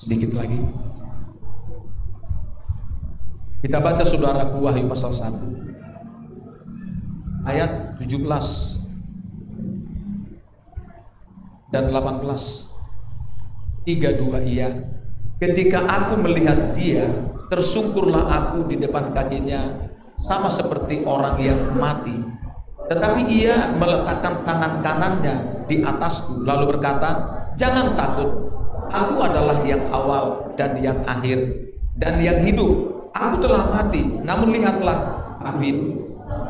Sedikit lagi. Kita baca saudaraku Wahyu pasal 1 ayat 17 dan 18 tiga dua iya. Ketika aku melihat dia tersungkurlah aku di depan kakinya sama seperti orang yang mati. Tetapi ia meletakkan tangan kanannya di atasku lalu berkata jangan takut aku adalah yang awal dan yang akhir dan yang hidup Aku telah mati, namun lihatlah, amin,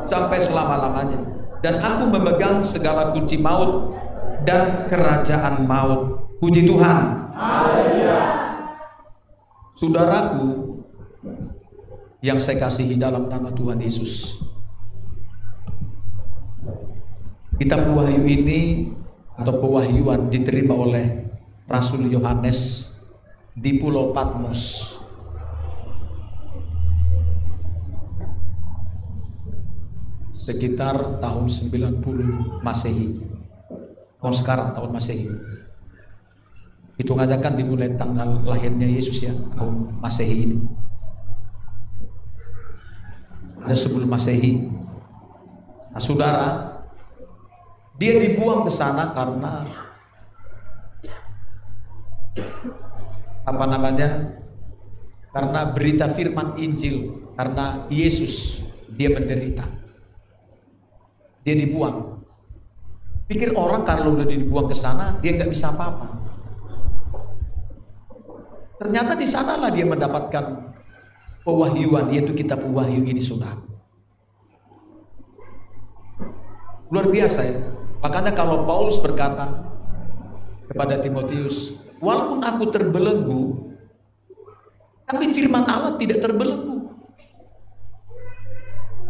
sampai selama-lamanya. Dan aku memegang segala kunci maut dan kerajaan maut. Puji Tuhan. Saudaraku yang saya kasihi dalam nama Tuhan Yesus. Kitab Wahyu ini atau pewahyuan diterima oleh Rasul Yohanes di Pulau Patmos sekitar tahun 90 Masehi. Kalau sekarang tahun Masehi. Itu ngajakan dimulai tanggal lahirnya Yesus ya, tahun Masehi ini. Ada sebelum Masehi. Nah, saudara, dia dibuang ke sana karena apa namanya? Karena berita firman Injil, karena Yesus dia menderita dia dibuang. Pikir orang kalau udah dibuang ke sana, dia nggak bisa apa-apa. Ternyata di sanalah dia mendapatkan pewahyuan, yaitu kitab wahyu ini sudah. Luar biasa ya. Makanya kalau Paulus berkata kepada Timotius, walaupun aku terbelenggu, tapi firman Allah tidak terbelenggu.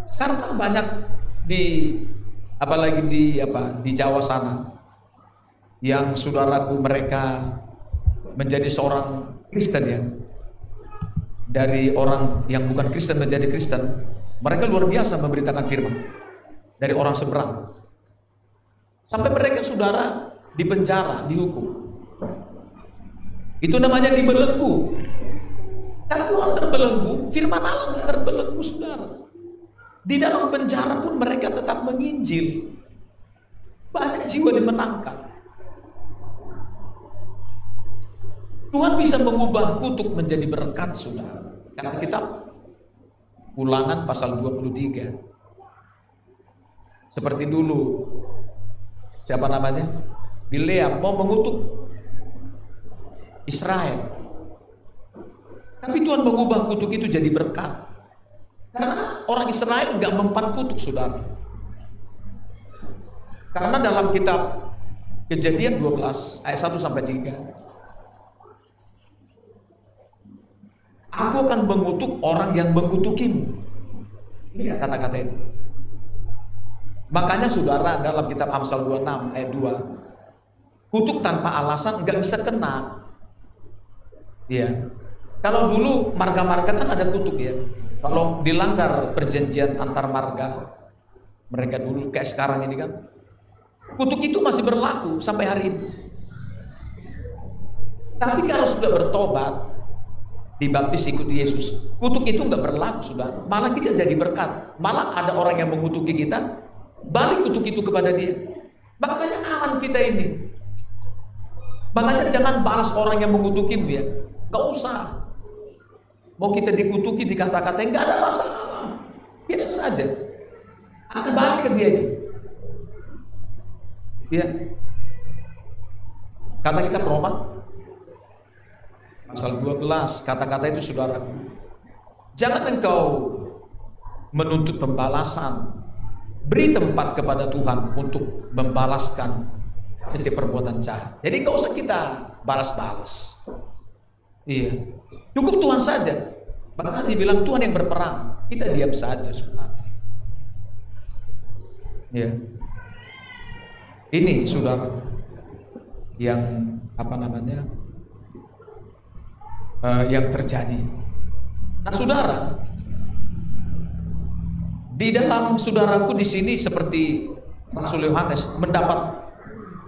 Sekarang kan banyak di apalagi di apa di Jawa sana yang saudaraku mereka menjadi seorang Kristen ya. Dari orang yang bukan Kristen menjadi Kristen mereka luar biasa memberitakan firman dari orang seberang. Sampai mereka saudara di penjara dihukum itu namanya dibelenggu kalau terbelenggu firman Allah terbelenggu saudara di dalam penjara pun mereka tetap menginjil. Banyak jiwa dimenangkan. Tuhan bisa mengubah kutuk menjadi berkat, saudara. Karena kitab ulangan pasal 23. Seperti dulu, siapa namanya? Bileam mau mengutuk Israel. Tapi Tuhan mengubah kutuk itu jadi berkat. Karena orang Israel nggak mempan kutuk saudara. Karena dalam kitab Kejadian 12 ayat 1 sampai 3 Aku akan mengutuk orang yang mengutukimu. Ini kata-kata itu. Makanya saudara dalam kitab Amsal 26 ayat 2 kutuk tanpa alasan nggak bisa kena. Ya. Kalau dulu marga-marga kan ada kutuk ya. Kalau dilanggar perjanjian antar marga mereka dulu kayak sekarang ini kan, kutuk itu masih berlaku sampai hari ini. Tapi kalau sudah bertobat, dibaptis ikut Yesus, kutuk itu nggak berlaku sudah. Malah kita jadi berkat. Malah ada orang yang mengutuki kita, balik kutuk itu kepada dia. Makanya aman kita ini. Makanya jangan balas orang yang mengutuki ya. Gak usah. Mau kita dikutuki, dikata-katain, nggak ada masalah. Biasa saja. Akan balik ke dia itu. Ya. Kata kita Roma pasal 12 kata-kata itu saudara jangan engkau menuntut pembalasan beri tempat kepada Tuhan untuk membalaskan jadi perbuatan jahat jadi nggak usah kita balas-balas iya Cukup Tuhan saja. Bahkan dibilang Tuhan yang berperang, kita diam saja saudara. Ya. Ini saudara yang apa namanya uh, yang terjadi. Nah saudara, di dalam saudaraku di sini seperti Rasul Yohanes mendapat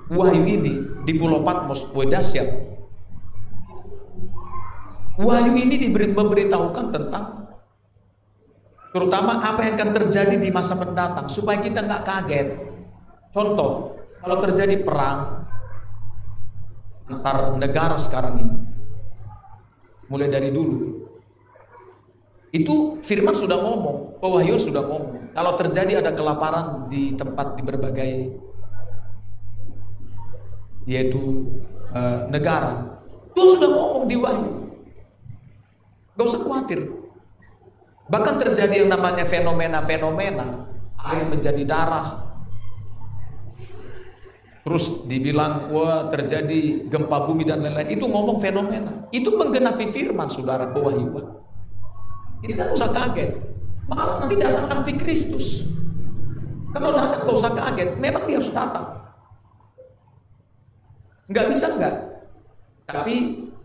wahyu ini di Pulau Patmos, Wedasyat Wahyu ini diberi, memberitahukan tentang terutama apa yang akan terjadi di masa mendatang supaya kita nggak kaget. Contoh, kalau terjadi perang antar negara sekarang ini, mulai dari dulu, itu firman sudah ngomong, pewahyu sudah ngomong. Kalau terjadi ada kelaparan di tempat di berbagai yaitu e, negara, Tuhan sudah ngomong di wahyu. Gak usah khawatir. Bahkan terjadi yang namanya fenomena-fenomena, air menjadi darah. Terus dibilang wah terjadi gempa bumi dan lain-lain. Itu ngomong fenomena. Itu menggenapi firman saudara pewahyuan. Tidak usah kaget. Malah nanti datang anti Kristus. Kalau datang gak usah kaget. Memang dia harus datang. Nggak bisa nggak. Tapi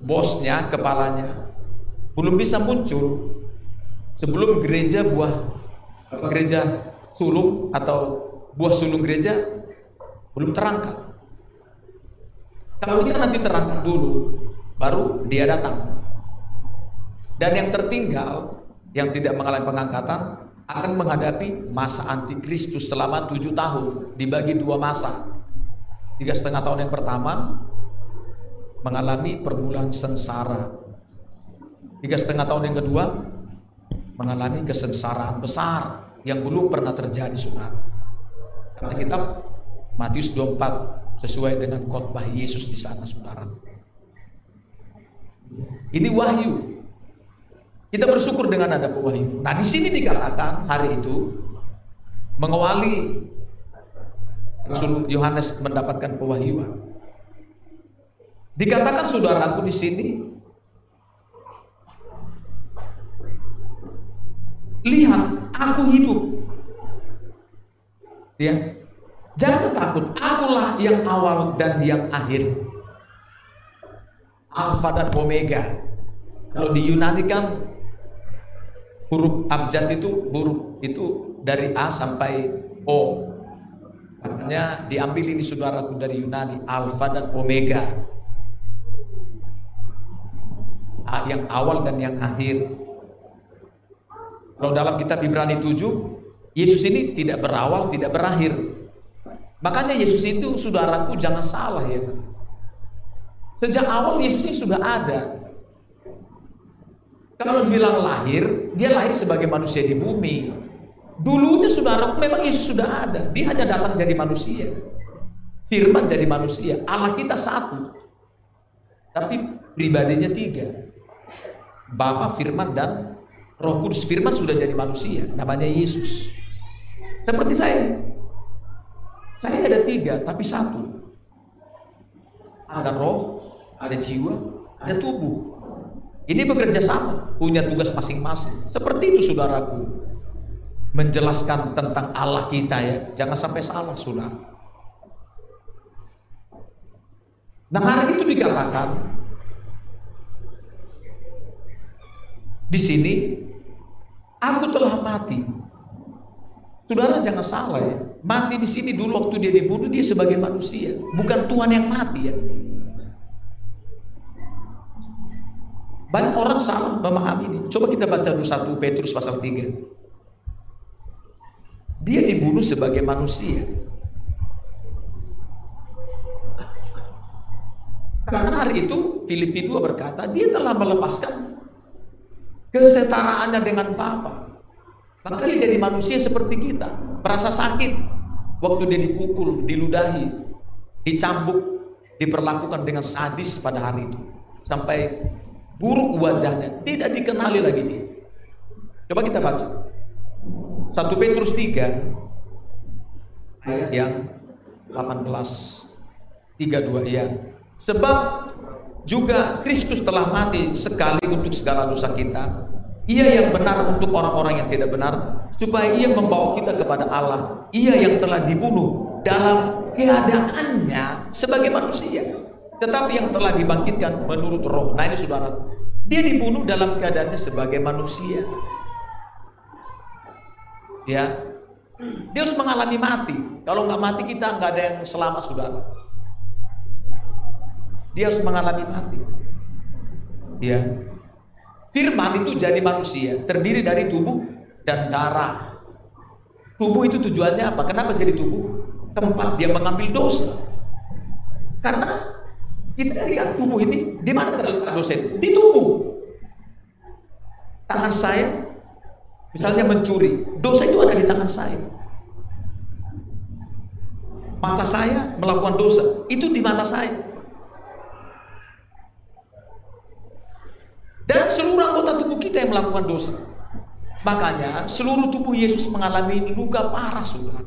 bosnya, kepalanya belum bisa muncul sebelum gereja buah gereja sulung atau buah sulung gereja belum terangkat. Kalau dia nanti terangkat dulu, baru dia datang. Dan yang tertinggal, yang tidak mengalami pengangkatan, akan menghadapi masa antikristus selama tujuh tahun, dibagi dua masa. Tiga setengah tahun yang pertama, mengalami permulaan sengsara Tiga setengah tahun yang kedua mengalami kesengsaraan besar yang belum pernah terjadi saudara. Karena kitab Matius 24 sesuai dengan khotbah Yesus di sana saudara. Ini wahyu. Kita bersyukur dengan ada wahyu. Nah di sini dikatakan hari itu mengawali Yohanes mendapatkan pewahyuan. Dikatakan saudaraku di sini Lihat, aku hidup. Ya. Jangan takut, akulah yang awal dan yang akhir. Alfa dan Omega. Kalau di Yunani kan huruf abjad itu huruf itu dari A sampai O. Makanya diambil ini saudaraku dari Yunani, Alfa dan Omega. Yang awal dan yang akhir. Kalau dalam kitab Ibrani 7, Yesus ini tidak berawal, tidak berakhir. Makanya Yesus itu saudaraku jangan salah ya. Sejak awal Yesus ini sudah ada. Kalau bilang lahir, dia lahir sebagai manusia di bumi. Dulunya saudaraku memang Yesus sudah ada. Dia hanya datang jadi manusia. Firman jadi manusia. Allah kita satu. Tapi pribadinya tiga. Bapa, Firman, dan Roh Kudus firman sudah jadi manusia, namanya Yesus. Seperti saya. Saya ada tiga, tapi satu. Ada roh, ada jiwa, ada tubuh. Ini bekerja sama, punya tugas masing-masing. Seperti itu saudaraku. Menjelaskan tentang Allah kita ya. Jangan sampai salah saudara. Nah hari itu dikatakan di sini Aku telah mati. Saudara jangan salah ya. Mati di sini dulu waktu dia dibunuh dia sebagai manusia, bukan Tuhan yang mati ya. Banyak orang salah memahami ini. Coba kita baca dulu 1 Petrus pasal 3. Dia dibunuh sebagai manusia. Karena hari itu Filipi 2 berkata, dia telah melepaskan kesetaraannya dengan Bapa. Maka dia jadi manusia seperti kita, merasa sakit waktu dia dipukul, diludahi, dicambuk, diperlakukan dengan sadis pada hari itu. Sampai buruk wajahnya, tidak dikenali lagi dia. Coba kita baca. 1 Petrus 3 ayat yang 18 32 ya. Sebab juga Kristus telah mati sekali untuk segala dosa kita. Ia yang benar untuk orang-orang yang tidak benar, supaya ia membawa kita kepada Allah. Ia yang telah dibunuh dalam keadaannya sebagai manusia, tetapi yang telah dibangkitkan menurut roh. Nah ini saudara, dia dibunuh dalam keadaannya sebagai manusia. Ya, dia harus mengalami mati. Kalau nggak mati kita nggak ada yang selamat saudara. Dia harus mengalami mati. Ya. Firman itu jadi manusia, terdiri dari tubuh dan darah. Tubuh itu tujuannya apa? Kenapa jadi tubuh? Tempat dia mengambil dosa. Karena kita lihat tubuh ini, di mana terletak dosa? Di tubuh. Tangan saya, misalnya mencuri, dosa itu ada di tangan saya. Mata saya melakukan dosa, itu di mata saya. Dan seluruh anggota tubuh kita yang melakukan dosa. Makanya seluruh tubuh Yesus mengalami luka parah saudara.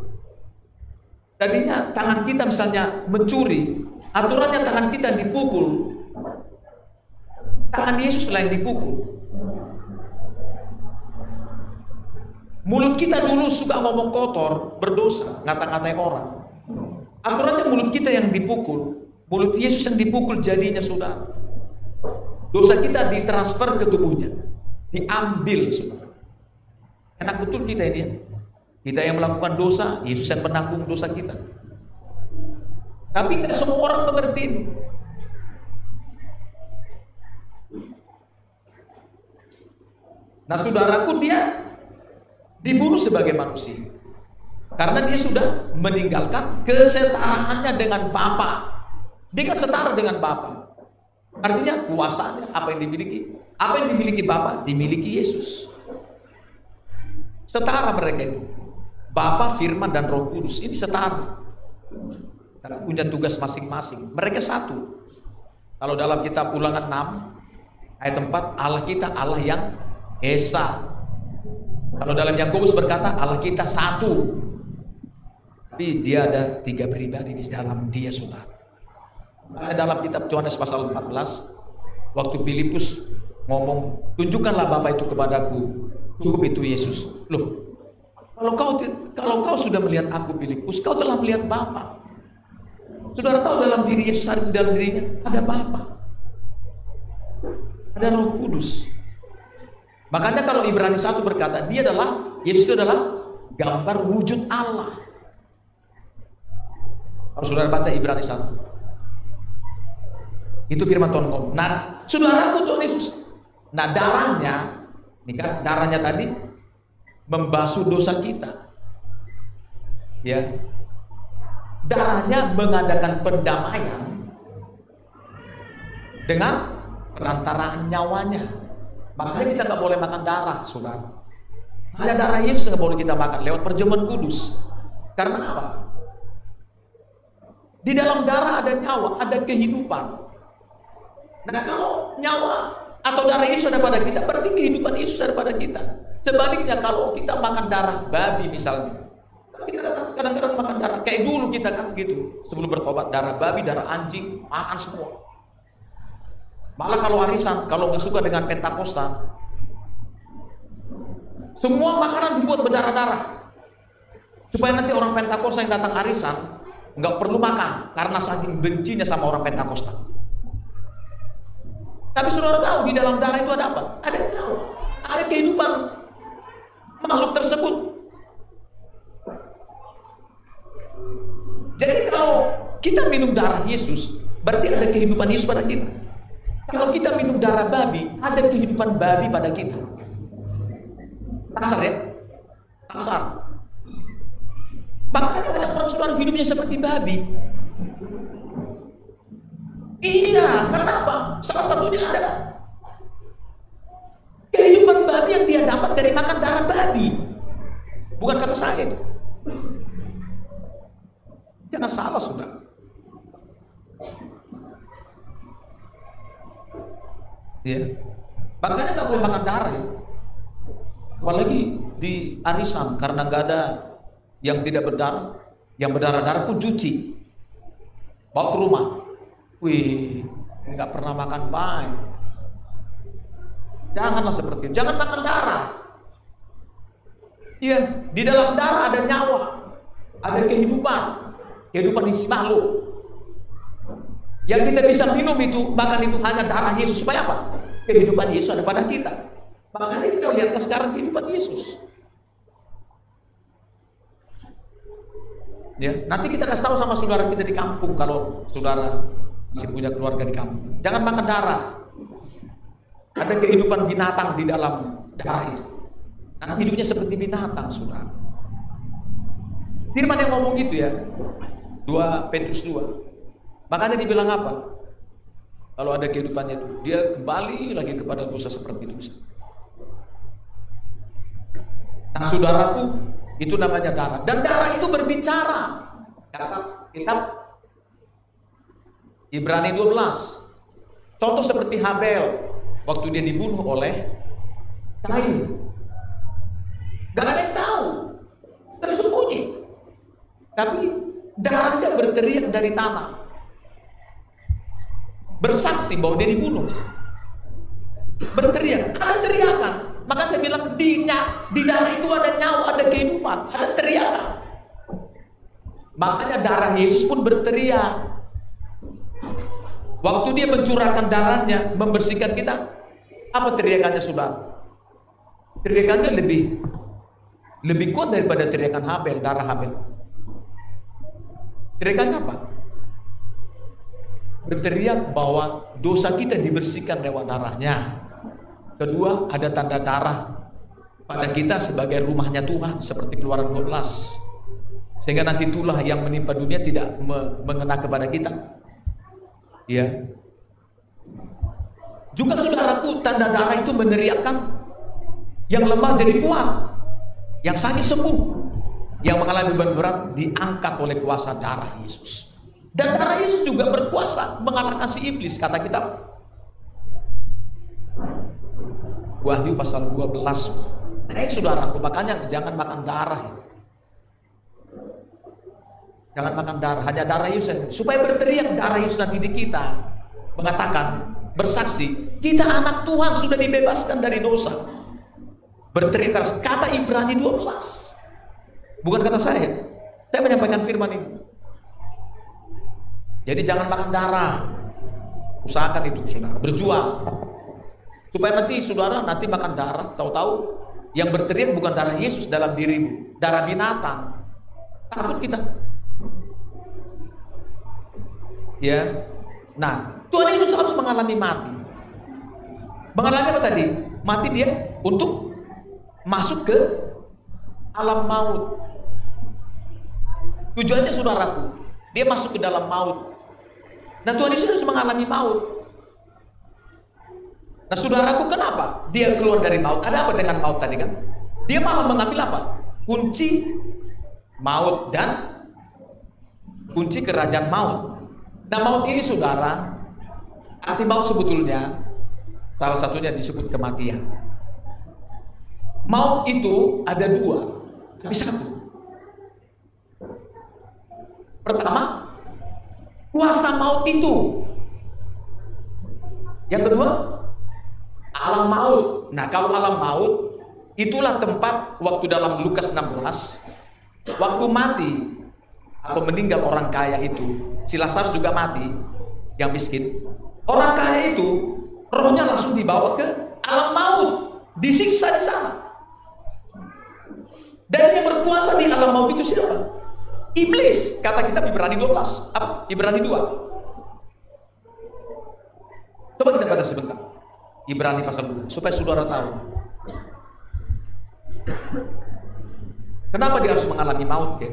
Tadinya tangan kita misalnya mencuri, aturannya tangan kita dipukul. Tangan Yesus lain dipukul. Mulut kita dulu suka ngomong kotor, berdosa, ngata-ngatai orang. Aturannya mulut kita yang dipukul, mulut Yesus yang dipukul jadinya saudara. Dosa kita ditransfer ke tubuhnya, diambil semua. Enak betul kita ini ya. Kita yang melakukan dosa, Yesus yang penanggung dosa kita. Tapi nggak semua orang mengerti. Nah saudaraku dia dibunuh sebagai manusia. Karena dia sudah meninggalkan kesetaraannya dengan Bapa. Dia kan setara dengan Bapa. Artinya kuasanya apa yang dimiliki, apa yang dimiliki Bapa dimiliki Yesus. Setara mereka itu. Bapa, Firman dan Roh Kudus ini setara. Dan punya tugas masing-masing. Mereka satu. Kalau dalam kitab Ulangan 6 ayat 4 Allah kita Allah yang esa. Kalau dalam Yakobus berkata Allah kita satu. Tapi dia ada tiga pribadi di dalam dia saudara. Ada dalam kitab Yohanes pasal 14 waktu Filipus ngomong tunjukkanlah Bapa itu kepadaku cukup itu Yesus. Loh kalau kau kalau kau sudah melihat aku Filipus kau telah melihat Bapa. Saudara tahu dalam diri Yesus ada di dalam dirinya ada Bapa. Ada Roh Kudus. Makanya kalau Ibrani 1 berkata dia adalah Yesus itu adalah gambar wujud Allah. Kalau saudara baca Ibrani 1 itu firman Tuhan ngomong. Nah, saudaraku Tuhan Yesus. Nah, darahnya, ini kan darahnya tadi membasuh dosa kita. Ya. Darahnya mengadakan pendamaian dengan perantaraan nyawanya. Makanya kita nggak boleh makan darah, saudara. Hanya darah Yesus nggak boleh kita makan lewat perjamuan kudus. Karena apa? Di dalam darah ada nyawa, ada kehidupan. Nah kalau nyawa atau darah Yesus ada pada kita, berarti kehidupan Yesus ada pada kita. Sebaliknya kalau kita makan darah babi misalnya, kita kadang-kadang makan darah kayak dulu kita kan gitu sebelum bertobat darah babi, darah anjing, makan semua. Malah kalau arisan, kalau nggak suka dengan pentakosta, semua makanan dibuat berdarah-darah supaya nanti orang pentakosta yang datang arisan nggak perlu makan karena saking bencinya sama orang pentakosta. Tapi saudara tahu di dalam darah itu ada apa? Ada nyawa, ada kehidupan makhluk tersebut. Jadi kalau kita minum darah Yesus, berarti ada kehidupan Yesus pada kita. Kalau kita minum darah babi, ada kehidupan babi pada kita. Kasar ya? Kasar. Bahkan ada orang saudara hidupnya seperti babi. Iya, kenapa? Salah satunya ada kehidupan babi yang dia dapat dari makan darah babi. Bukan kata saya. Jangan salah sudah. Ya. Makanya nggak boleh makan darah ya. Apalagi di arisan karena nggak ada yang tidak berdarah, yang berdarah-darah pun cuci. Bawa ke rumah, Wih, nggak pernah makan baik. Janganlah seperti itu. Jangan makan darah. Iya, di dalam darah ada nyawa, ada kehidupan, kehidupan isi makhluk. Yang kita bisa minum itu, bahkan itu hanya darah Yesus. Supaya apa? Kehidupan Yesus ada pada kita. Makanya kita lihat sekarang kehidupan Yesus. Ya, nanti kita kasih tahu sama saudara kita di kampung kalau saudara masih punya keluarga di kampung. Jangan makan darah. Ada kehidupan binatang di dalam darah itu. Karena hidupnya seperti binatang, saudara. Firman yang ngomong gitu ya. 2 Petrus 2. Makanya dibilang apa? Kalau ada kehidupannya itu, dia kembali lagi kepada dosa seperti dosa. Nah, saudaraku, itu namanya darah. Dan darah itu berbicara. Kata kitab Ibrani 12. Contoh seperti Habel waktu dia dibunuh oleh Kain. Gak ada yang tahu. Tersembunyi. Tapi darahnya berteriak dari tanah. Bersaksi bahwa dia dibunuh. Berteriak. Ada teriakan. Maka saya bilang di, di darah itu ada nyawa, ada kehidupan, ada teriakan. Makanya darah Yesus pun berteriak. Waktu dia mencurahkan darahnya, membersihkan kita, apa teriakannya saudara? Teriakannya lebih lebih kuat daripada teriakan Habel, darah Habel. Teriakannya apa? Berteriak bahwa dosa kita dibersihkan lewat darahnya. Kedua, ada tanda darah pada kita sebagai rumahnya Tuhan seperti keluaran 12. Sehingga nanti itulah yang menimpa dunia tidak mengena kepada kita. Ya. Juga saudaraku, tanda darah itu meneriakkan yang lemah jadi kuat. Yang sakit sembuh. Yang mengalami beban berat diangkat oleh kuasa darah Yesus. Dan darah Yesus juga berkuasa mengalahkan si iblis kata kita. Wahyu pasal 12. Nah, saudaraku, makanya jangan makan darah. Jangan makan darah, hanya darah Yesus. Supaya berteriak darah Yesus nanti di kita. Mengatakan, bersaksi, kita anak Tuhan sudah dibebaskan dari dosa. Berteriak keras kata Ibrani 12 bukan kata saya. Saya menyampaikan firman ini. Jadi jangan makan darah. Usahakan itu saudara. Berjuang. Supaya nanti saudara nanti makan darah. Tahu-tahu yang berteriak bukan darah Yesus dalam dirimu. Darah binatang. Takut kita ya nah Tuhan Yesus harus mengalami mati mengalami apa tadi mati dia untuk masuk ke alam maut. Tujuannya saudaraku, dia masuk ke dalam maut. Nah Tuhan Yesus harus mengalami maut. Nah saudaraku kenapa dia keluar dari maut? Ada apa dengan maut tadi kan? Dia malah mengambil apa? Kunci maut dan kunci kerajaan maut. Nah maut ini saudara, arti maut sebetulnya salah satunya disebut kematian. Maut itu ada dua, tapi satu. Pertama, kuasa maut itu. Yang kedua, alam maut. Nah, kalau alam maut, itulah tempat waktu dalam Lukas 16, waktu mati atau meninggal orang kaya itu, si Lazarus juga mati, yang miskin. Orang kaya itu, rohnya langsung dibawa ke alam maut, disiksa di sana. Dan yang berkuasa di alam maut itu siapa? Iblis, kata kita Ibrani 12. Apa? Ibrani 2. Coba kita baca sebentar. Ibrani pasal 2 supaya saudara tahu. Kenapa dia harus mengalami maut ya?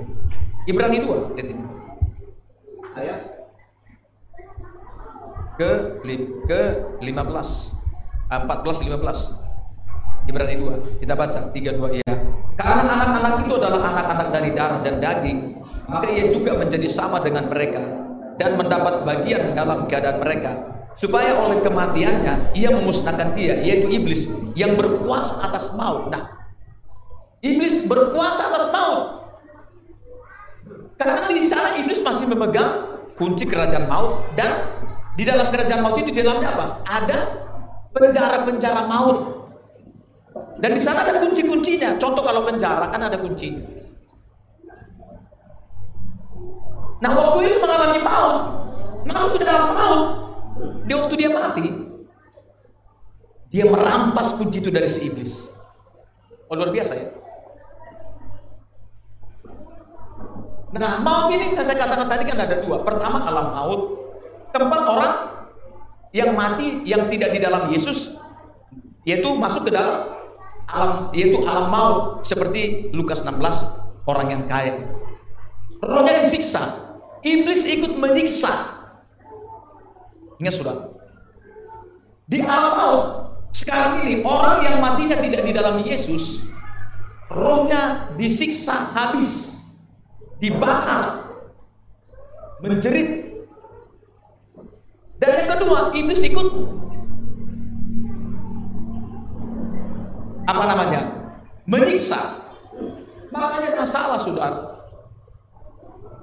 Ibrani 2, lihat ini. Ayat ke ke 15 14 15 Ibrani 2 kita baca 3 2 iya karena anak-anak itu adalah anak-anak dari darah dan daging, maka ia juga menjadi sama dengan mereka dan mendapat bagian dalam keadaan mereka. Supaya oleh kematiannya ia memusnahkan dia, yaitu iblis yang berkuasa atas maut. Nah, iblis berkuasa atas maut. Karena di sana iblis masih memegang kunci kerajaan maut dan di dalam kerajaan maut itu di dalamnya apa? Ada penjara-penjara maut dan di sana ada kunci-kuncinya. Contoh kalau penjara kan ada kunci. Nah waktu Yesus mengalami maut, masuk ke dalam maut, di waktu dia mati, dia merampas kunci itu dari si iblis. Oh, luar biasa ya. Nah, maut ini saya katakan tadi kan ada dua. Pertama alam maut, tempat orang yang mati yang tidak di dalam Yesus yaitu masuk ke dalam alam yaitu alam maut seperti Lukas 16 orang yang kaya. Rohnya disiksa. Iblis ikut menyiksa. Ingat sudah. Di alam maut sekarang ini orang yang matinya tidak di dalam Yesus, rohnya disiksa habis, dibakar, menjerit. Dan yang kedua, iblis ikut apa namanya? menyiksa. Makanya masalah saudara.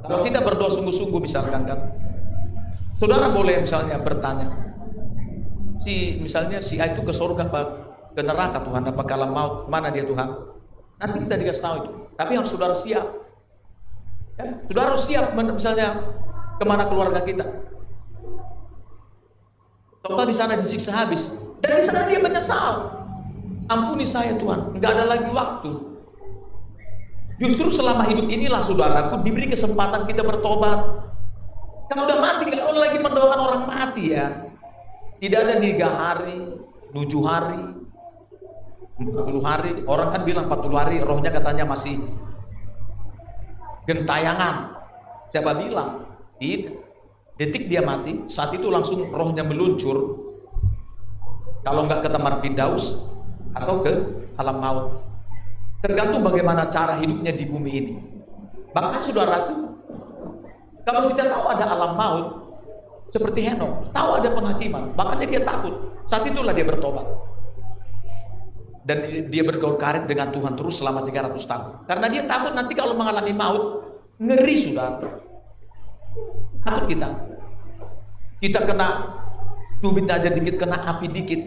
Kalau kita berdoa sungguh-sungguh misalkan kan, saudara boleh misalnya bertanya, si misalnya si A itu ke surga apa ke neraka Tuhan, apa kalau maut mana dia Tuhan? Nanti kita dikasih tahu itu. Tapi harus saudara siap. Ya, saudara harus siap misalnya ke mana keluarga kita. Contoh di sana disiksa habis, dan di sana dia menyesal. Ampuni saya Tuhan, nggak ada lagi waktu. Justru selama hidup inilah saudaraku diberi kesempatan kita bertobat. Kalau udah mati nggak boleh lagi mendoakan orang mati ya. Tidak ada tiga hari, tujuh hari, empat puluh hari. Orang kan bilang empat puluh hari, rohnya katanya masih gentayangan. Siapa bilang? Tidak. Detik dia mati, saat itu langsung rohnya meluncur. Kalau nggak ke Taman Firdaus, atau ke alam maut. Tergantung bagaimana cara hidupnya di bumi ini. Bahkan saudaraku, kalau kita tahu ada alam maut, seperti Henok, tahu ada penghakiman, makanya dia takut. Saat itulah dia bertobat. Dan dia bergaul karet dengan Tuhan terus selama 300 tahun. Karena dia takut nanti kalau mengalami maut, ngeri sudah. Takut kita. Kita kena cubit aja dikit, kena api dikit,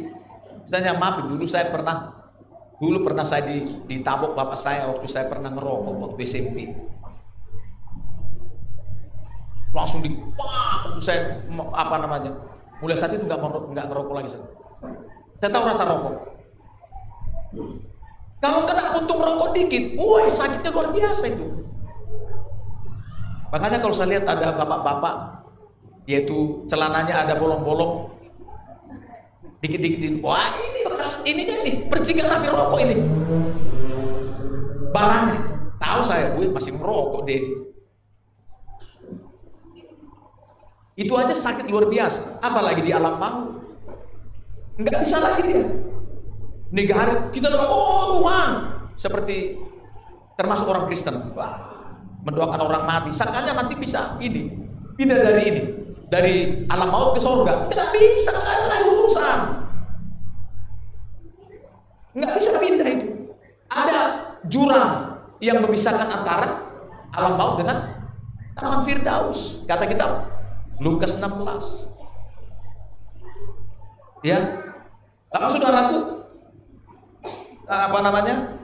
Misalnya maaf dulu saya pernah dulu pernah saya di, ditabok bapak saya waktu saya pernah ngerokok waktu SMP. Langsung di wah waktu saya apa namanya? Mulai saat itu nggak ngerokok lagi saya. Saya tahu rasa rokok. Kalau kena puntung rokok dikit, wah sakitnya luar biasa itu. Makanya kalau saya lihat ada bapak-bapak, yaitu celananya ada bolong-bolong, dikit-dikitin. Wah ini bekas ininya nih percikan api rokok ini. Barangnya. Tahu saya gue masih merokok deh itu aja sakit luar biasa apalagi di alam maut nggak bisa lagi dia negara kita doa oh Tuhan seperti termasuk orang Kristen wah mendoakan orang mati sangkanya nanti bisa ini pindah dari ini dari alam maut ke surga. Tidak bisa, ada urusan. Nggak bisa pindah itu. Ada jurang yang memisahkan antara alam maut dengan Taman Firdaus. Kata kita Lukas 16. Ya. Lalu saudaraku apa namanya?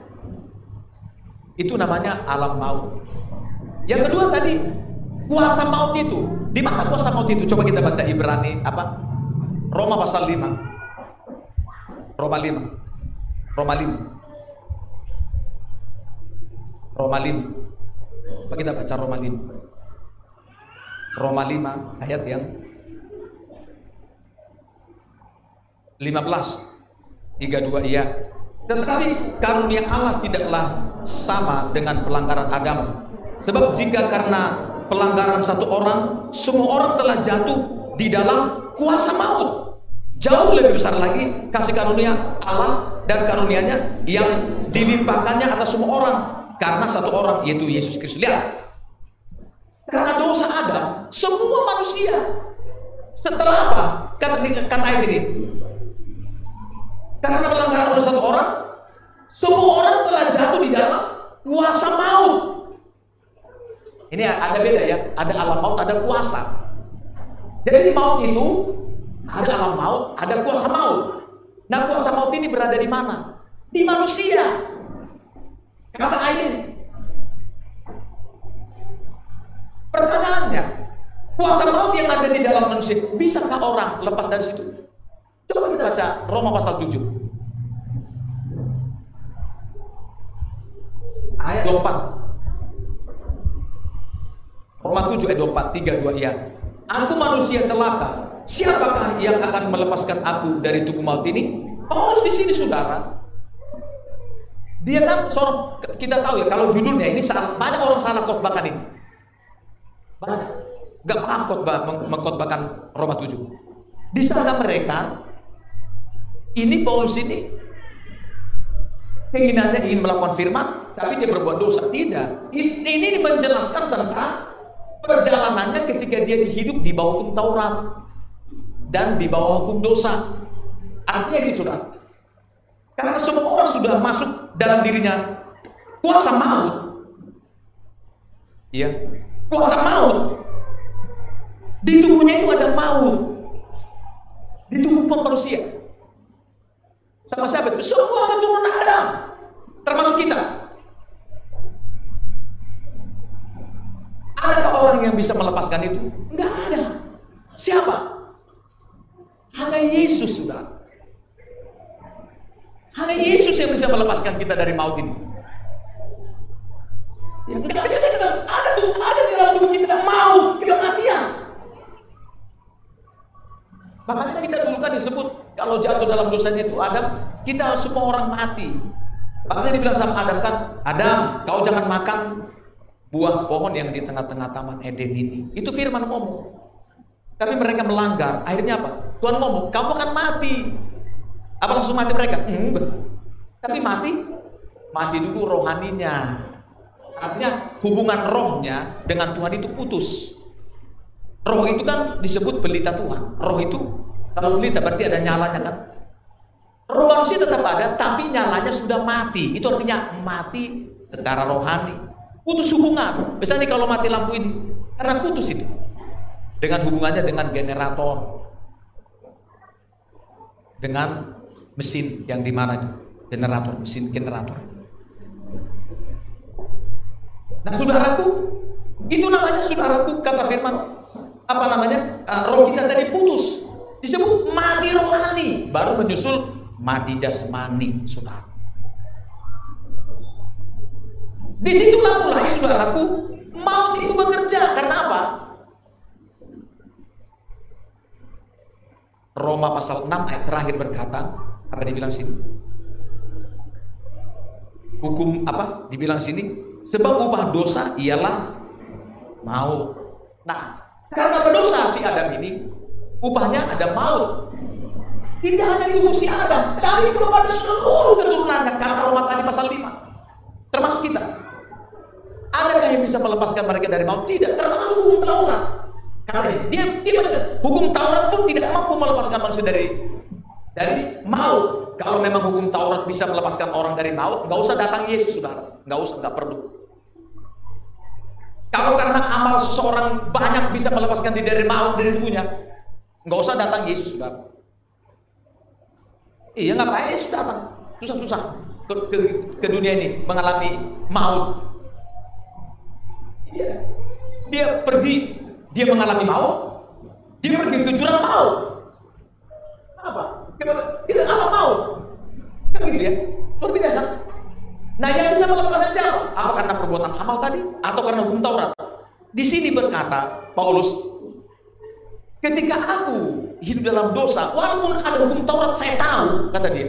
Itu namanya alam maut. Yang kedua tadi kuasa maut itu di mana kuasa maut itu? Coba kita baca Ibrani apa? Roma pasal 5. Roma 5. Roma 5. Roma 5. Coba kita baca Roma 5. Roma 5 ayat yang 15 32 iya. Tetapi karunia Allah tidaklah sama dengan pelanggaran Adam. Sebab jika karena pelanggaran satu orang, semua orang telah jatuh di dalam kuasa maut. Jauh lebih besar lagi kasih karunia Allah dan karunianya yang dilimpahkannya atas semua orang karena satu orang yaitu Yesus Kristus. Lihat, karena dosa ada, semua manusia setelah apa? Kata kata ini. Karena pelanggaran oleh satu orang, semua orang telah jatuh di dalam kuasa maut. Ini ada beda ya, ada alam maut, ada kuasa. Jadi maut itu ada alam maut, ada kuasa maut. Nah kuasa maut ini berada di mana? Di manusia. Kata ayat Pertanyaannya, kuasa maut yang ada di dalam manusia, bisakah orang lepas dari situ? Coba kita baca Roma pasal 7. Ayat 24. Roma 7 ayat 24, 32 ya. Aku manusia celaka. Siapakah yang akan melepaskan aku dari tubuh maut ini? Paulus di sini saudara, dia kan seorang kita tahu ya kalau judulnya ini banyak orang salah khotbahkan ini. Banyak. Gak paham khotbah mengkhotbahkan Roma 7. Di sana mereka ini Paulus ini keinginannya ingin melakukan firman, tapi dia berbuat dosa. Tidak. Ini, menjelaskan tentang perjalanannya ketika dia hidup di bawah hukum Taurat dan di bawah hukum dosa. Artinya ini sudah karena semua orang sudah masuk dalam dirinya kuasa maut. Iya, kuasa maut. Di tubuhnya itu ada maut. Di tubuh manusia. Sama itu? Semua keturunan Adam. Termasuk kita. Adakah orang yang bisa melepaskan itu? Enggak ada. Siapa? Hanya Yesus sudah. Hanya Yesus yang bisa melepaskan kita dari maut ini. Ya, enggak bisa kita ada tuh ada di dalam tubuh kita mau kematian. Makanya kita dulu kan disebut kalau jatuh dalam dosanya itu Adam, kita semua orang mati. Makanya dibilang sama Adam kan, Adam, kau jangan makan buah pohon yang di tengah-tengah taman Eden ini. Itu firman ngomong. Tapi mereka melanggar. Akhirnya apa? Tuhan ngomong, kamu akan mati. Apa langsung mati mereka? Enggak. Tapi mati, mati dulu rohaninya. Artinya hubungan rohnya dengan Tuhan itu putus. Roh itu kan disebut pelita Tuhan. Roh itu kalau pelita berarti ada nyalanya kan. Roh manusia tetap ada, tapi nyalanya sudah mati. Itu artinya mati secara rohani. Putus hubungan. Misalnya kalau mati lampu ini, karena putus itu. Dengan hubungannya dengan generator. Dengan mesin yang di mana generator mesin generator nah saudaraku itu namanya saudaraku kata firman apa namanya uh, roh kita tadi putus disebut mati rohani baru menyusul mati jasmani saudara di situlah mulai saudaraku mau itu bekerja karena apa Roma pasal 6 ayat terakhir berkata apa dibilang sini? Hukum apa? Dibilang sini sebab upah dosa ialah maut. Nah, karena berdosa si Adam ini upahnya ada maut. Tidak hanya di si Adam, tapi kepada seluruh keturunannya karena Roma tadi pasal 5. Termasuk kita. Adakah yang bisa melepaskan mereka dari maut? Tidak, termasuk hukum Taurat. Karena dia, dia hukum Taurat pun tidak mampu melepaskan manusia dari dari maut. Kalau memang hukum Taurat bisa melepaskan orang dari maut, nggak usah datang Yesus, saudara. Nggak usah, nggak perlu. Kalau karena amal seseorang banyak bisa melepaskan diri dari maut dari tubuhnya, nggak usah datang Yesus, saudara. Iya, nggak apa Yesus datang. Susah-susah ke, ke, ke dunia ini mengalami maut. Iya. Dia pergi, dia mengalami maut. Dia pergi ke jurang maut. Apa? Kita, apa mau? Kan begitu ya? Luar biasa. Nah yang bisa melakukan siapa? Apa karena perbuatan amal tadi? Atau karena hukum Taurat? Di sini berkata Paulus, ketika aku hidup dalam dosa, walaupun ada hukum Taurat saya tahu, kata dia.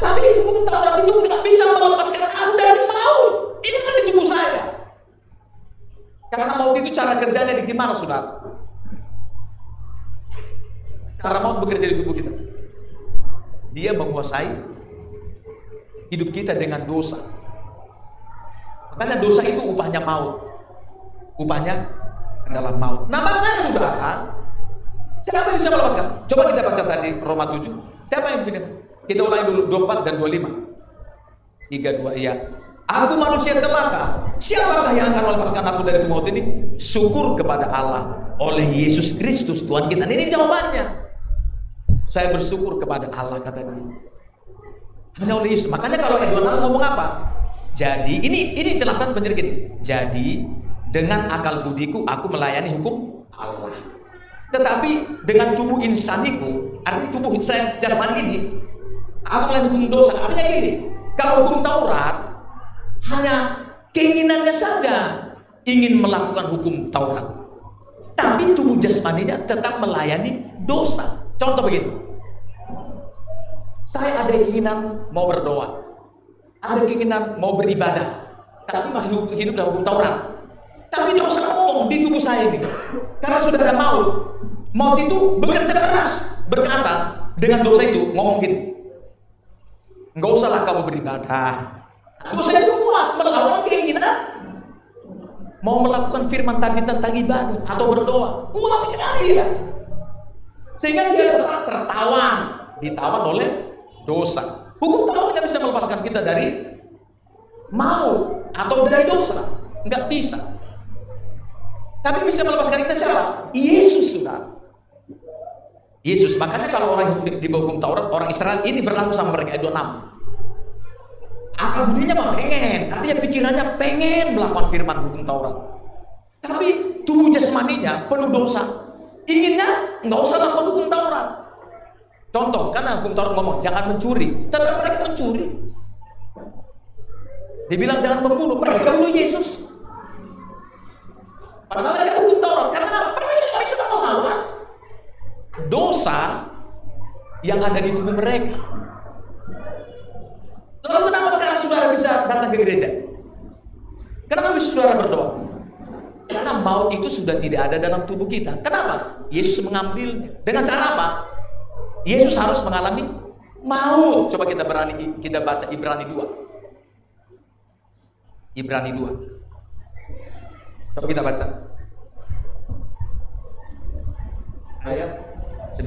Tapi hukum Taurat itu nggak bisa melepaskan aku dari mau. Ini kan di tubuh saya. Karena mau itu cara kerjanya di gimana, saudara? Cara mau bekerja di tubuh kita. Dia menguasai hidup kita dengan dosa. Makanya dosa itu upahnya maut. Upahnya adalah maut. Makanya saudara, siapa yang bisa melepaskan? Coba kita baca tadi Roma 7. Siapa yang bisa? Kita ulangi dulu 24 dan 25. 32 iya. Aku manusia celaka. Siapakah yang akan melepaskan aku dari maut ini? Syukur kepada Allah oleh Yesus Kristus Tuhan kita. Ini jawabannya. Saya bersyukur kepada Allah kata dia. Hanya oleh Yesus. Makanya kalau Edward ngomong apa? Jadi ini ini jelasan benar. Jadi dengan akal budiku aku melayani hukum Allah. Tetapi dengan tubuh insaniku, artinya tubuh saya jasmani ini, aku melayani hukum dosa. Artinya gini, kalau hukum Taurat hanya keinginannya saja ingin melakukan hukum Taurat. Tapi tubuh jasmaninya tetap melayani dosa. Contoh begini. Saya ada keinginan mau berdoa. Ada keinginan mau beribadah. Tapi masih hidup dalam hukum Taurat. Tapi dia usah ngomong di tubuh saya ini. Karena sudah ada maut. Maut itu bekerja keras. Berkata dengan dosa itu ngomong gini. Enggak usahlah kamu beribadah. Dosa itu kuat melawan keinginan mau melakukan firman tadi tentang ibadah atau berdoa. Kuat sekali ya. Sehingga dia tertawan, ditawan oleh dosa. Hukum Taurat tidak bisa melepaskan kita dari mau atau dari dosa. Enggak bisa. Tapi bisa melepaskan kita siapa? Yesus sudah. Yesus. Makanya kalau orang di bawah Taurat, orang Israel ini berlaku sama mereka itu enam. Akal budinya mah pengen, artinya pikirannya pengen melakukan firman hukum Taurat. Tapi tubuh jasmaninya penuh dosa. Inginnya nggak usah lakukan hukum Taurat. Contoh, karena hukum Taurat ngomong jangan mencuri, tetap mereka mencuri. Dibilang jangan membunuh, mereka bunuh Yesus. Padahal mereka hukum Taurat. Karena apa? Mereka bisa melawan dosa yang ada di tubuh mereka. Lalu kenapa sekarang saudara bisa datang ke gereja? Kenapa bisa saudara berdoa? Karena maut itu sudah tidak ada dalam tubuh kita. Kenapa? Yesus mengambil dengan cara apa? Yesus harus mengalami maut. Coba kita berani kita baca Ibrani 2. Ibrani 2. Coba kita baca. Ayat 9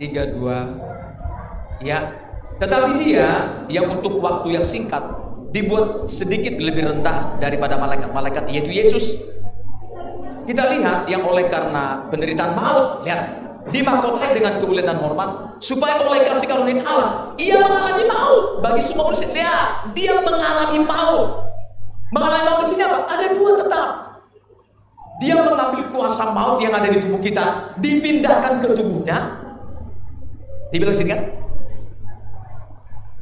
32 Ya, tetapi dia yang untuk waktu yang singkat dibuat sedikit lebih rendah daripada malaikat-malaikat yaitu Yesus. Kita lihat yang oleh karena penderitaan maut, lihat. Dimahkotai dengan kemuliaan dan hormat supaya oleh kasih karunia Allah ia mengalami maut. Bagi semua manusia. Lihat, dia mengalami maut Mengalami di sini apa? Ada dua tetap. Dia mengambil kuasa maut yang ada di tubuh kita, dipindahkan ke tubuhnya. Dibilang sini kan?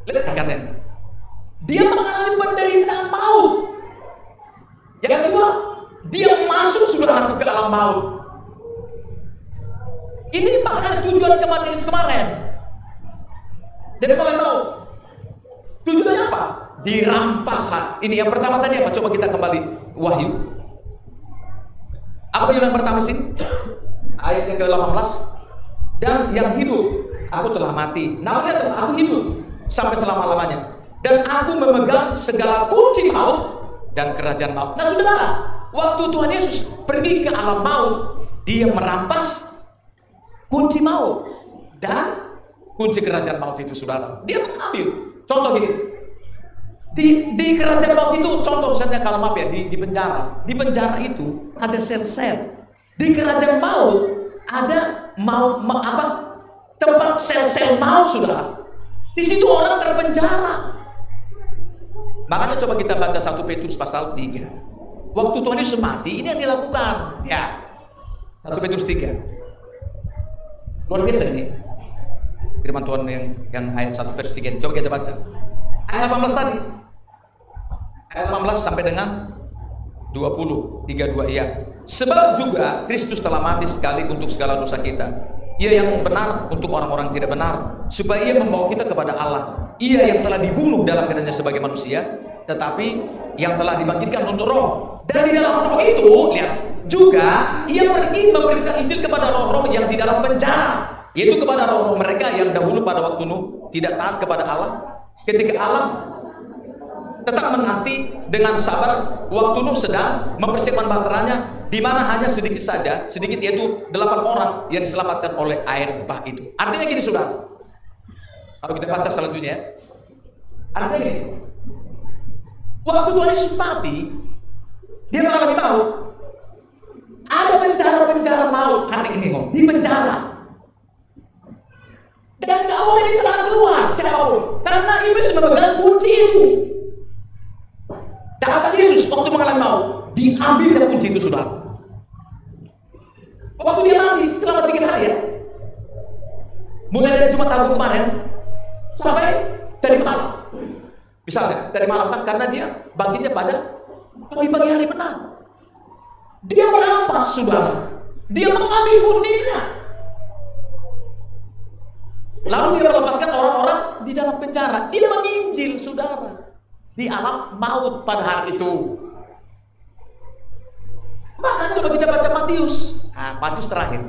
Lihat katanya. Dia mengalami penderitaan maut. Yang kedua, dia masuk sudah ke alam maut. Ini makanya tujuan kematian kemarin. Jadi mulai maut. Tujuannya apa? Dirampas ini yang pertama tadi apa? Coba kita kembali. Wahyu. Apa yang pertama sih? Ayat yang ke-18. Dan yang hidup aku telah mati. Namun aku hidup sampai selama-lamanya. Dan aku memegang segala kunci maut dan kerajaan maut. Nah saudara waktu Tuhan Yesus pergi ke alam maut dia merampas kunci maut dan kunci kerajaan maut itu saudara. Dia mengambil. Contoh gini di, di kerajaan waktu itu, contoh misalnya kalau maaf ya, di, di penjara. Di penjara itu ada sel-sel. Di kerajaan maut ada mau, ma, apa tempat sel-sel maut sudah. Di situ orang terpenjara. Makanya coba kita baca satu Petrus pasal 3. Waktu Tuhan Yesus mati, ini yang dilakukan. Ya. satu Petrus 3. Luar biasa ini. Firman Tuhan yang yang ayat 1 Petrus 3. Coba kita baca. Ayat 18 tadi. Ayat 18 sampai dengan 20 32 iya. Sebab juga Kristus telah mati sekali untuk segala dosa kita. Ia yang benar untuk orang-orang tidak benar supaya ia membawa kita kepada Allah. Ia yang telah dibunuh dalam keadaannya sebagai manusia tetapi yang telah dibangkitkan untuk roh. Dan di dalam roh itu lihat juga ia pergi memberikan Injil kepada roh-roh yang di dalam penjara yaitu kepada roh-roh mereka yang dahulu pada waktu Nuh tidak taat kepada Allah ketika Allah tetap menanti dengan sabar waktu Nuh sedang mempersiapkan baterainya di mana hanya sedikit saja, sedikit yaitu delapan orang yang diselamatkan oleh air bah itu. Artinya gini sudah. Kalau kita baca selanjutnya, artinya gini. Waktu Tuhan Yesus mati, dia mengalami maut. Ada penjara-penjara maut hari ini di penjara. Dan nggak boleh diselamatkan keluar siapa pun, karena iblis memegang kunci itu. Kata Yesus waktu mengalami maut, diambil dari kunci itu sudah. Waktu dia mati selama tiga hari ya, mulai dari Jumat Agung kemarin sampai dari malam. Misalnya dari malam kan karena dia bangkitnya pada pagi-pagi hari benar. Dia merampas sudah. Dia mengambil kuncinya. Lalu dia melepaskan orang di dalam penjara. Dia menginjil, saudara. Di alam maut pada hari itu. Maka coba kita baca Matius. Nah, Matius terakhir.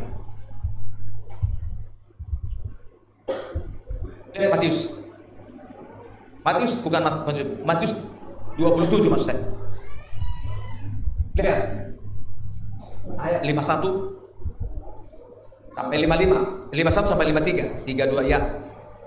Lihat Matius. Matius bukan Matius, Matius 27 maksud saya. Lihat. Ayat 51 sampai 55, 51 sampai 53, 32 ya.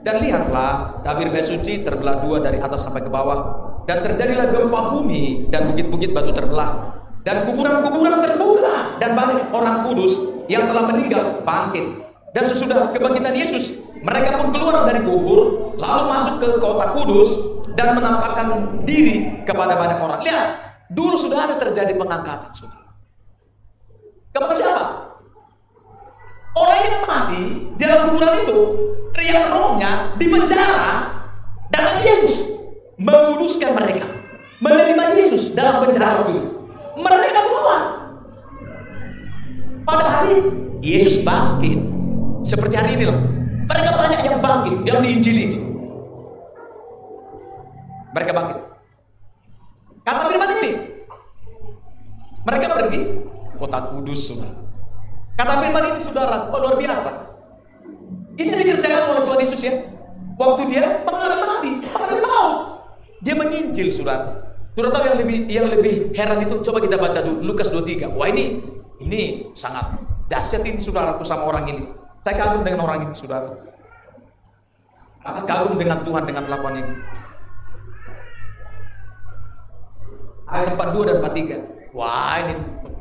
Dan lihatlah, tabir bait suci terbelah dua dari atas sampai ke bawah, dan terjadilah gempa bumi dan bukit-bukit batu terbelah, dan kuburan-kuburan terbuka, dan banyak orang kudus yang telah meninggal bangkit. Dan sesudah kebangkitan Yesus, mereka pun keluar dari kubur, lalu masuk ke kota kudus dan menampakkan diri kepada banyak orang. Lihat, dulu sudah ada terjadi pengangkatan, saudara. Kepada siapa? Orang yang mati di dalam kuburan itu, yang rohnya di penjara, datang Yesus menguduskan mereka, menerima Yesus dalam penjara itu. Mereka keluar. Pada hari Yesus bangkit, seperti hari ini lah. Mereka banyak yang bangkit, yang diinjili itu. Mereka bangkit. Kata firman ini, mereka pergi kota kudus, saudara Kata firman ini saudara, oh, luar biasa. Ini dikerjakan oleh Tuhan Yesus ya. Waktu dia mengalami mati, mengalami maut. Dia menginjil saudara. Saudara tahu yang lebih yang lebih heran itu coba kita baca dulu Lukas 23. Wah ini ini sangat dahsyat ini saudaraku sama orang ini. Saya kagum dengan orang ini saudara. Apa kagum dengan Tuhan dengan melakukan ini. Ayat 42 dan 43. Wah ini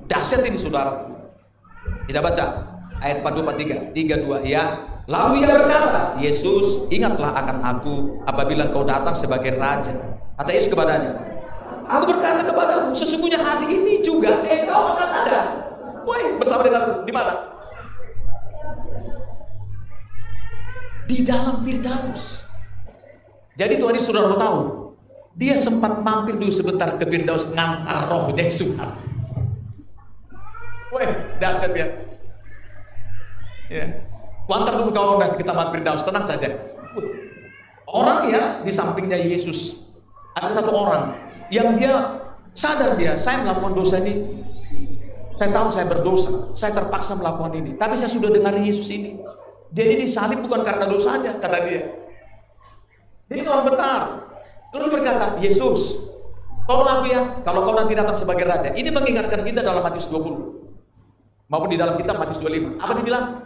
dahsyat ini saudara. Kita baca ayat 42 43 32 ya. Lalu ia berkata, Yesus, ingatlah akan aku apabila kau datang sebagai raja. Kata Yesus kepadanya, Aku berkata kepadamu, sesungguhnya hari ini juga engkau akan ada. Woi, bersama dengan di mana? Di dalam Firdaus. Jadi Tuhan Yesus sudah tahu, dia sempat mampir dulu sebentar ke Firdaus ngantar roh dari. Woi, dasar ya. Ya. Wantar dulu kau udah kita mampir Firdaus, tenang saja. Orang ya di sampingnya Yesus. Ada satu orang yang dia sadar dia, saya melakukan dosa ini. Saya tahu saya berdosa, saya terpaksa melakukan ini. Tapi saya sudah dengar Yesus ini. Jadi disalib bukan karena dosanya, kata dia. Jadi orang benar. Lalu berkata, Yesus, tolong aku ya, kalau kau nanti datang sebagai raja. Ini mengingatkan kita dalam Matius 20 maupun di dalam kitab Matius 25. Apa dibilang?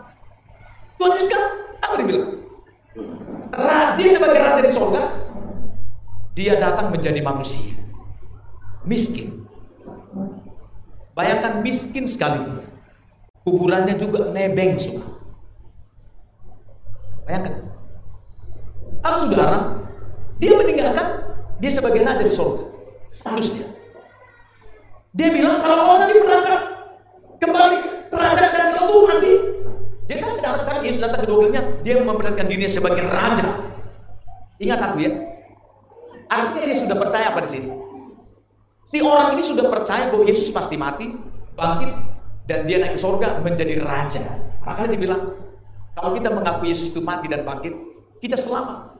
Tuhan Yesus kan apa dibilang? Raja sebagai raja di surga, dia datang menjadi manusia. Miskin. Bayangkan miskin sekali itu. Kuburannya juga nebeng semua. Bayangkan. Kalau saudara, dia meninggalkan dia sebagai raja di surga. Statusnya. Dia bilang kalau kau nanti berangkat kembali raja dan kau tuh nanti. Dia kan mendapatkan Yesus datang kedua kalinya dia memperlihatkan dirinya sebagai raja. Ingat aku ya? Artinya dia sudah percaya apa di sini? Si orang ini sudah percaya bahwa Yesus pasti mati bangkit dan dia naik ke surga menjadi raja. Makanya dia bilang kalau kita mengaku Yesus itu mati dan bangkit kita selamat.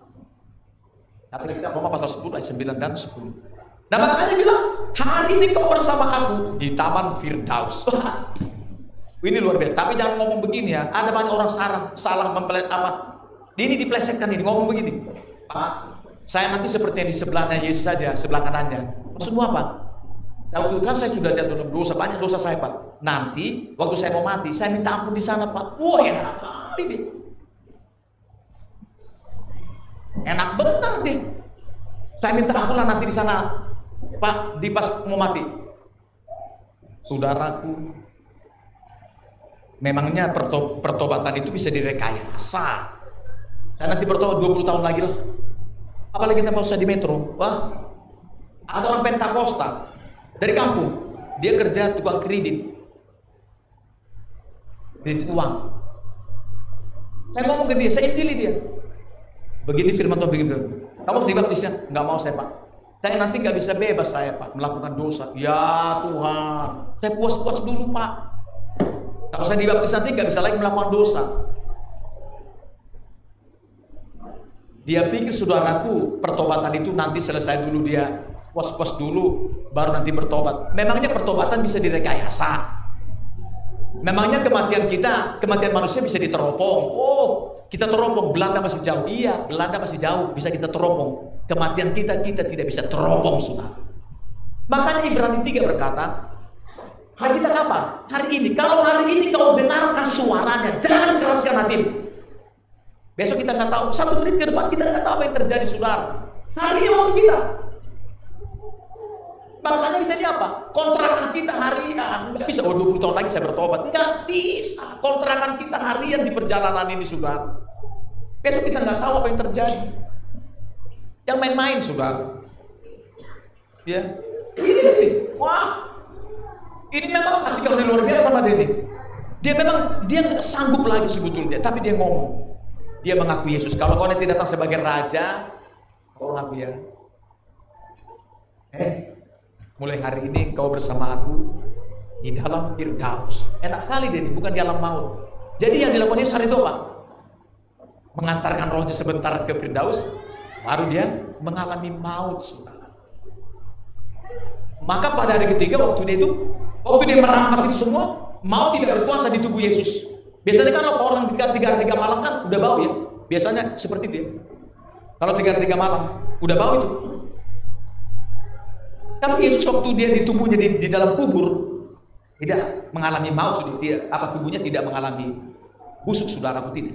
Tapi kita Roma pasal 10 ayat 9 dan 10 Nah makanya bilang hari ini kau bersama aku di Taman Firdaus. Ini luar biasa. Tapi jangan ngomong begini ya. Ada banyak orang salah, salah mempelet apa. Ini diplesetkan ini ngomong begini. Pak, saya nanti seperti yang di sebelahnya Yesus saja, sebelah kanannya. Maksudmu apa? Kalau kan saya sudah jatuh dalam dosa, banyak dosa saya Pak. Nanti waktu saya mau mati, saya minta ampun di sana Pak. Wah enak kali deh. Enak benar deh. Saya minta ampun nanti di sana, Pak, di pas mau mati. Saudaraku, Memangnya perto pertobatan itu bisa direkayasa. Saya nanti bertobat 20 tahun lagi lah. Apalagi kita usah di metro. Wah, ada orang Pentakosta dari kampung. Dia kerja tukang kredit. Kredit uang. Saya ngomong ke dia, saya injili dia. Begini firman Tuhan begini. Kamu harus dibaptis ya? Nggak mau saya pak. Saya nanti nggak bisa bebas saya pak melakukan dosa. Ya Tuhan, saya puas-puas dulu pak. Kalau saya dibaptis nanti nggak bisa lagi melakukan dosa. Dia pikir saudaraku pertobatan itu nanti selesai dulu dia was-was dulu baru nanti bertobat. Memangnya pertobatan bisa direkayasa? Memangnya kematian kita, kematian manusia bisa diteropong. Oh, kita teropong, Belanda masih jauh. Iya, Belanda masih jauh, bisa kita teropong. Kematian kita, kita tidak bisa teropong, saudara. Makanya Ibrani 3 berkata, hari kita kapan? Hari ini. Kalau hari ini kau dengarkan suaranya, jangan keraskan hatimu. Besok kita nggak tahu, satu menit ke depan kita nggak tahu apa yang terjadi, saudara. Hari ini waktu kita. Makanya kita ini apa? Kontrakan kita harian. Nggak bisa, oh 20 tahun lagi saya bertobat. Nggak bisa. Kontrakan kita harian di perjalanan ini, saudara. Besok kita nggak tahu apa yang terjadi. Yang main-main, saudara. Ya. Ini, wah. Ini memang kasih karunia luar biasa sama dia Dia memang dia nggak sanggup lagi sebetulnya, tapi dia ngomong. Dia mengaku Yesus. Kalau kau nanti datang sebagai raja, kau ngaku ya. Eh, mulai hari ini kau bersama aku di dalam Firdaus. Enak kali dia bukan di alam maut. Jadi yang dilakukan Yesus hari itu apa? Mengantarkan rohnya sebentar ke Firdaus, baru dia mengalami maut. Maka pada hari ketiga waktu itu, waktu dia merampas itu semua, maut tidak berkuasa di tubuh Yesus. Biasanya kan kalau orang tiga tiga tiga malam kan udah bau ya. Biasanya seperti itu ya. Kalau tiga tiga malam udah bau itu. Tapi Yesus waktu dia di tubuhnya di, di dalam kubur tidak mengalami maut sudah apa tubuhnya tidak mengalami busuk saudara tidak.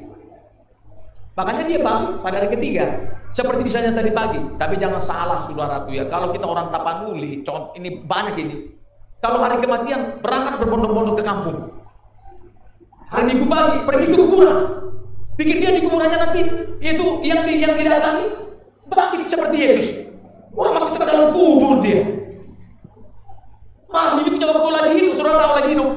Makanya dia bangun pada hari ketiga. Seperti misalnya tadi pagi. Tapi jangan salah saudaraku ya. Kalau kita orang Tapanuli, contoh ini banyak ini. Kalau hari kematian berangkat berbondong-bondong ke kampung. Hari Minggu pagi pergi ke kuburan. Pikir dia di kuburannya nanti itu yang yang didatangi bangkit seperti Yesus. Orang masih tetap dalam kubur dia. Malah punya waktu lagi hidup, sudah tahu lagi hidup.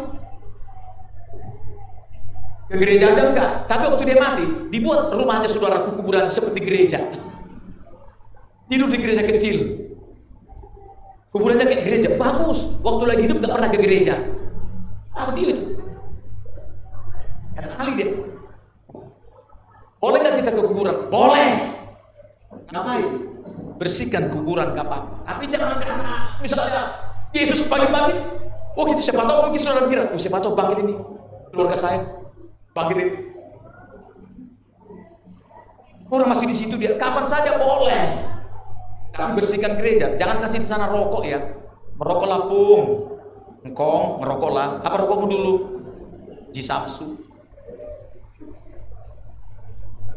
Ke gereja aja enggak, tapi waktu dia mati, dibuat rumahnya saudara kuburan seperti gereja. Tidur di gereja kecil. Kuburannya kayak gereja, bagus. Waktu lagi hidup enggak pernah ke gereja. Apa dia itu? Enak kali dia. Boleh nggak kita ke kuburan? Boleh. Ngapain? Bersihkan kuburan kapal. Tapi jangan karena misalnya Yesus pagi-pagi, oh kita siapa tahu mungkin saudara kira, oh siapa tahu bangkit ini keluarga saya, bangkit ini. Orang masih di situ dia, kapan saja boleh. Tapi bersihkan gereja, jangan kasih di sana rokok ya. Merokok lapung, engkong, ngerokoklah. Apa rokokmu dulu? Jisamsu.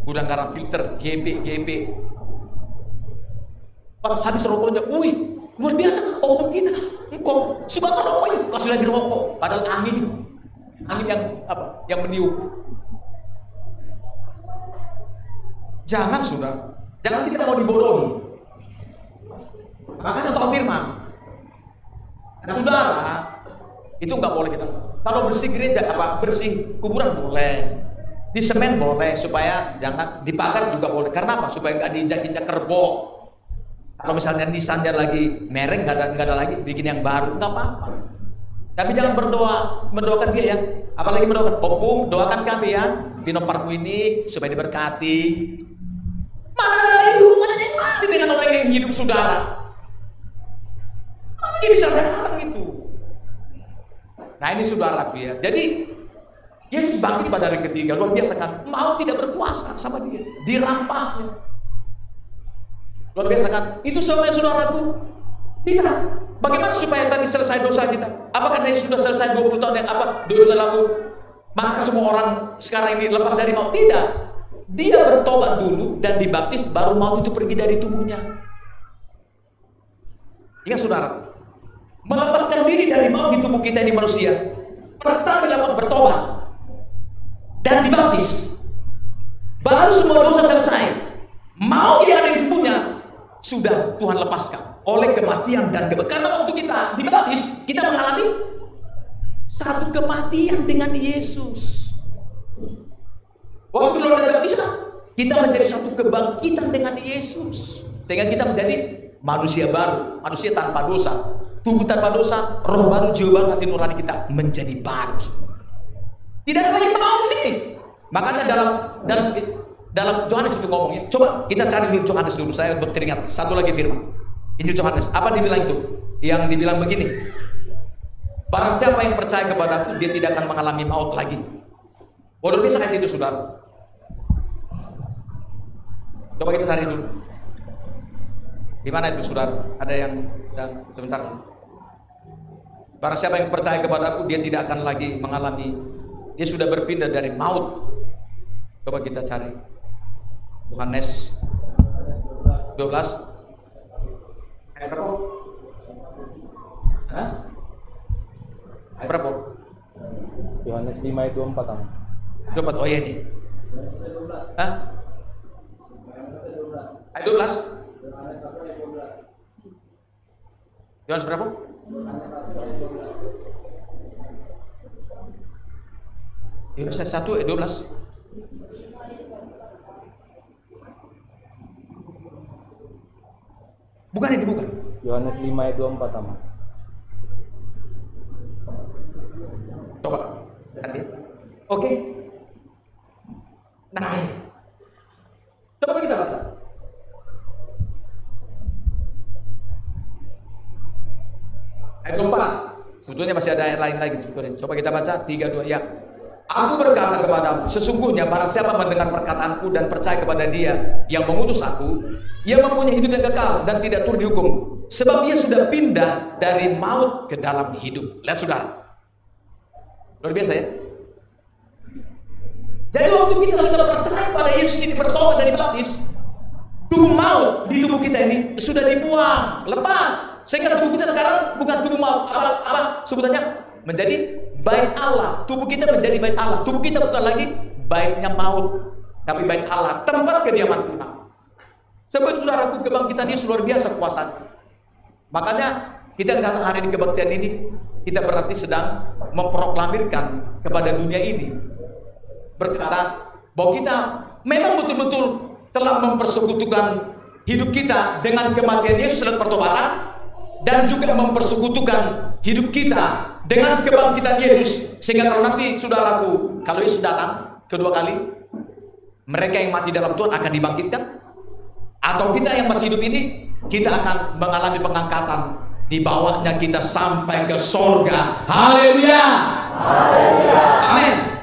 Gudang garam filter. GB GB pas habis rokoknya wih luar biasa. Oh kita engkau suka rokoknya kasih lagi rokok. Padahal angin. Angin yang apa yang meniup. Jangan sudah jangan kita mau dibodohi makanya stop firman nah saudara itu nggak boleh kita kalau bersih gereja apa bersih kuburan boleh di semen boleh supaya jangan dibakar juga boleh. Karena apa? Supaya nggak diinjak-injak kerbau. Kalau misalnya Nissannya lagi mereng nggak ada nggak ada lagi bikin yang baru nggak apa-apa. Tapi jangan berdoa mendoakan dia ya. Apalagi mendoakan opung, doakan kami ya Pino Parku ini supaya diberkati. Mana ada lagi hubungannya dengan orang yang hidup saudara? Dia bisa datang itu. Nah ini saudara ya. Jadi Yesus bangkit pada hari ketiga, luar biasa kan? Mau tidak berkuasa sama dia, dirampasnya. Luar biasa kan? Itu sebenarnya saudaraku. Tidak. Bagaimana supaya tadi selesai dosa kita? Apakah tadi sudah selesai 20 tahun yang apa? 20 tahun lalu maka semua orang sekarang ini lepas dari maut? Tidak. Dia bertobat dulu dan dibaptis baru maut itu pergi dari tubuhnya. Ingat saudara, melepaskan diri dari maut di tubuh kita ini manusia. Pertama dilakukan bertobat, dan dibaptis. Baru semua dosa selesai. Mau dia ada tubuhnya, sudah Tuhan lepaskan oleh kematian dan kebaikan. Karena waktu kita dibaptis, kita mengalami satu kematian dengan Yesus. Waktu keluar dari baptisan, kita menjadi satu kebangkitan dengan Yesus. Sehingga kita menjadi manusia baru, manusia tanpa dosa. Tubuh tanpa dosa, roh baru, jiwa baru, hati nurani kita menjadi baru. Tidak ada lagi mau sini. Makanya dalam dalam Dalam Yohanes itu ngomongnya. Coba kita cari dulu Yohanes dulu. Saya berkeringat. Satu lagi firman. Injil Yohanes. Apa dibilang itu? Yang dibilang begini. Barang siapa yang percaya kepadaku, dia tidak akan mengalami maut lagi. Bodoh bisa ayat itu, saudara. Coba kita cari dulu. Di mana itu, saudara? Ada yang dan sebentar. Barang siapa yang percaya kepadaku, dia tidak akan lagi mengalami. Dia sudah berpindah dari maut. Coba kita cari. Yohanes 12 ayat berapa? Hah? Ayat berapa? Yohanes 5 ayat 24 am. 24 oh iya ini. Hah? Ayat 12? Yohanes berapa? Yohanes 1 ayat 12 Bukan ini bukan. Yohanes 5 ayat 24 sama. Coba. Oke. Okay. Nah. Coba kita baca. Ayat 4. Sebetulnya masih ada ayat lain lagi. Coba kita baca 3 2 ya. Aku berkata kepadamu, sesungguhnya barang siapa mendengar perkataanku dan percaya kepada dia yang mengutus aku, ia mempunyai hidup yang kekal dan tidak turut dihukum. Sebab dia sudah pindah dari maut ke dalam hidup. Lihat saudara. Luar biasa ya. Jadi waktu kita sudah percaya pada Yesus ini bertobat dari baptis, tubuh maut di tubuh kita ini sudah dibuang, lepas. Sehingga tubuh kita sekarang bukan tubuh maut, apa, apa sebutannya? Menjadi bait Allah. Tubuh kita menjadi bait Allah. Tubuh kita bukan lagi baitnya maut, tapi bait Allah, tempat kediaman Tuhan. Sebab saudaraku kebangkitan Yesus luar biasa kuasanya. Makanya kita datang hari ini kebaktian ini, kita berarti sedang memproklamirkan kepada dunia ini. Berkata bahwa kita memang betul-betul telah mempersekutukan hidup kita dengan kematian Yesus dan pertobatan dan juga mempersekutukan hidup kita dengan kebangkitan Yesus. Sehingga kalau nanti saudaraku kalau Yesus datang kedua kali mereka yang mati dalam Tuhan akan dibangkitkan? Atau kita yang masih hidup ini kita akan mengalami pengangkatan di bawahnya kita sampai ke sorga? Haleluya! Amin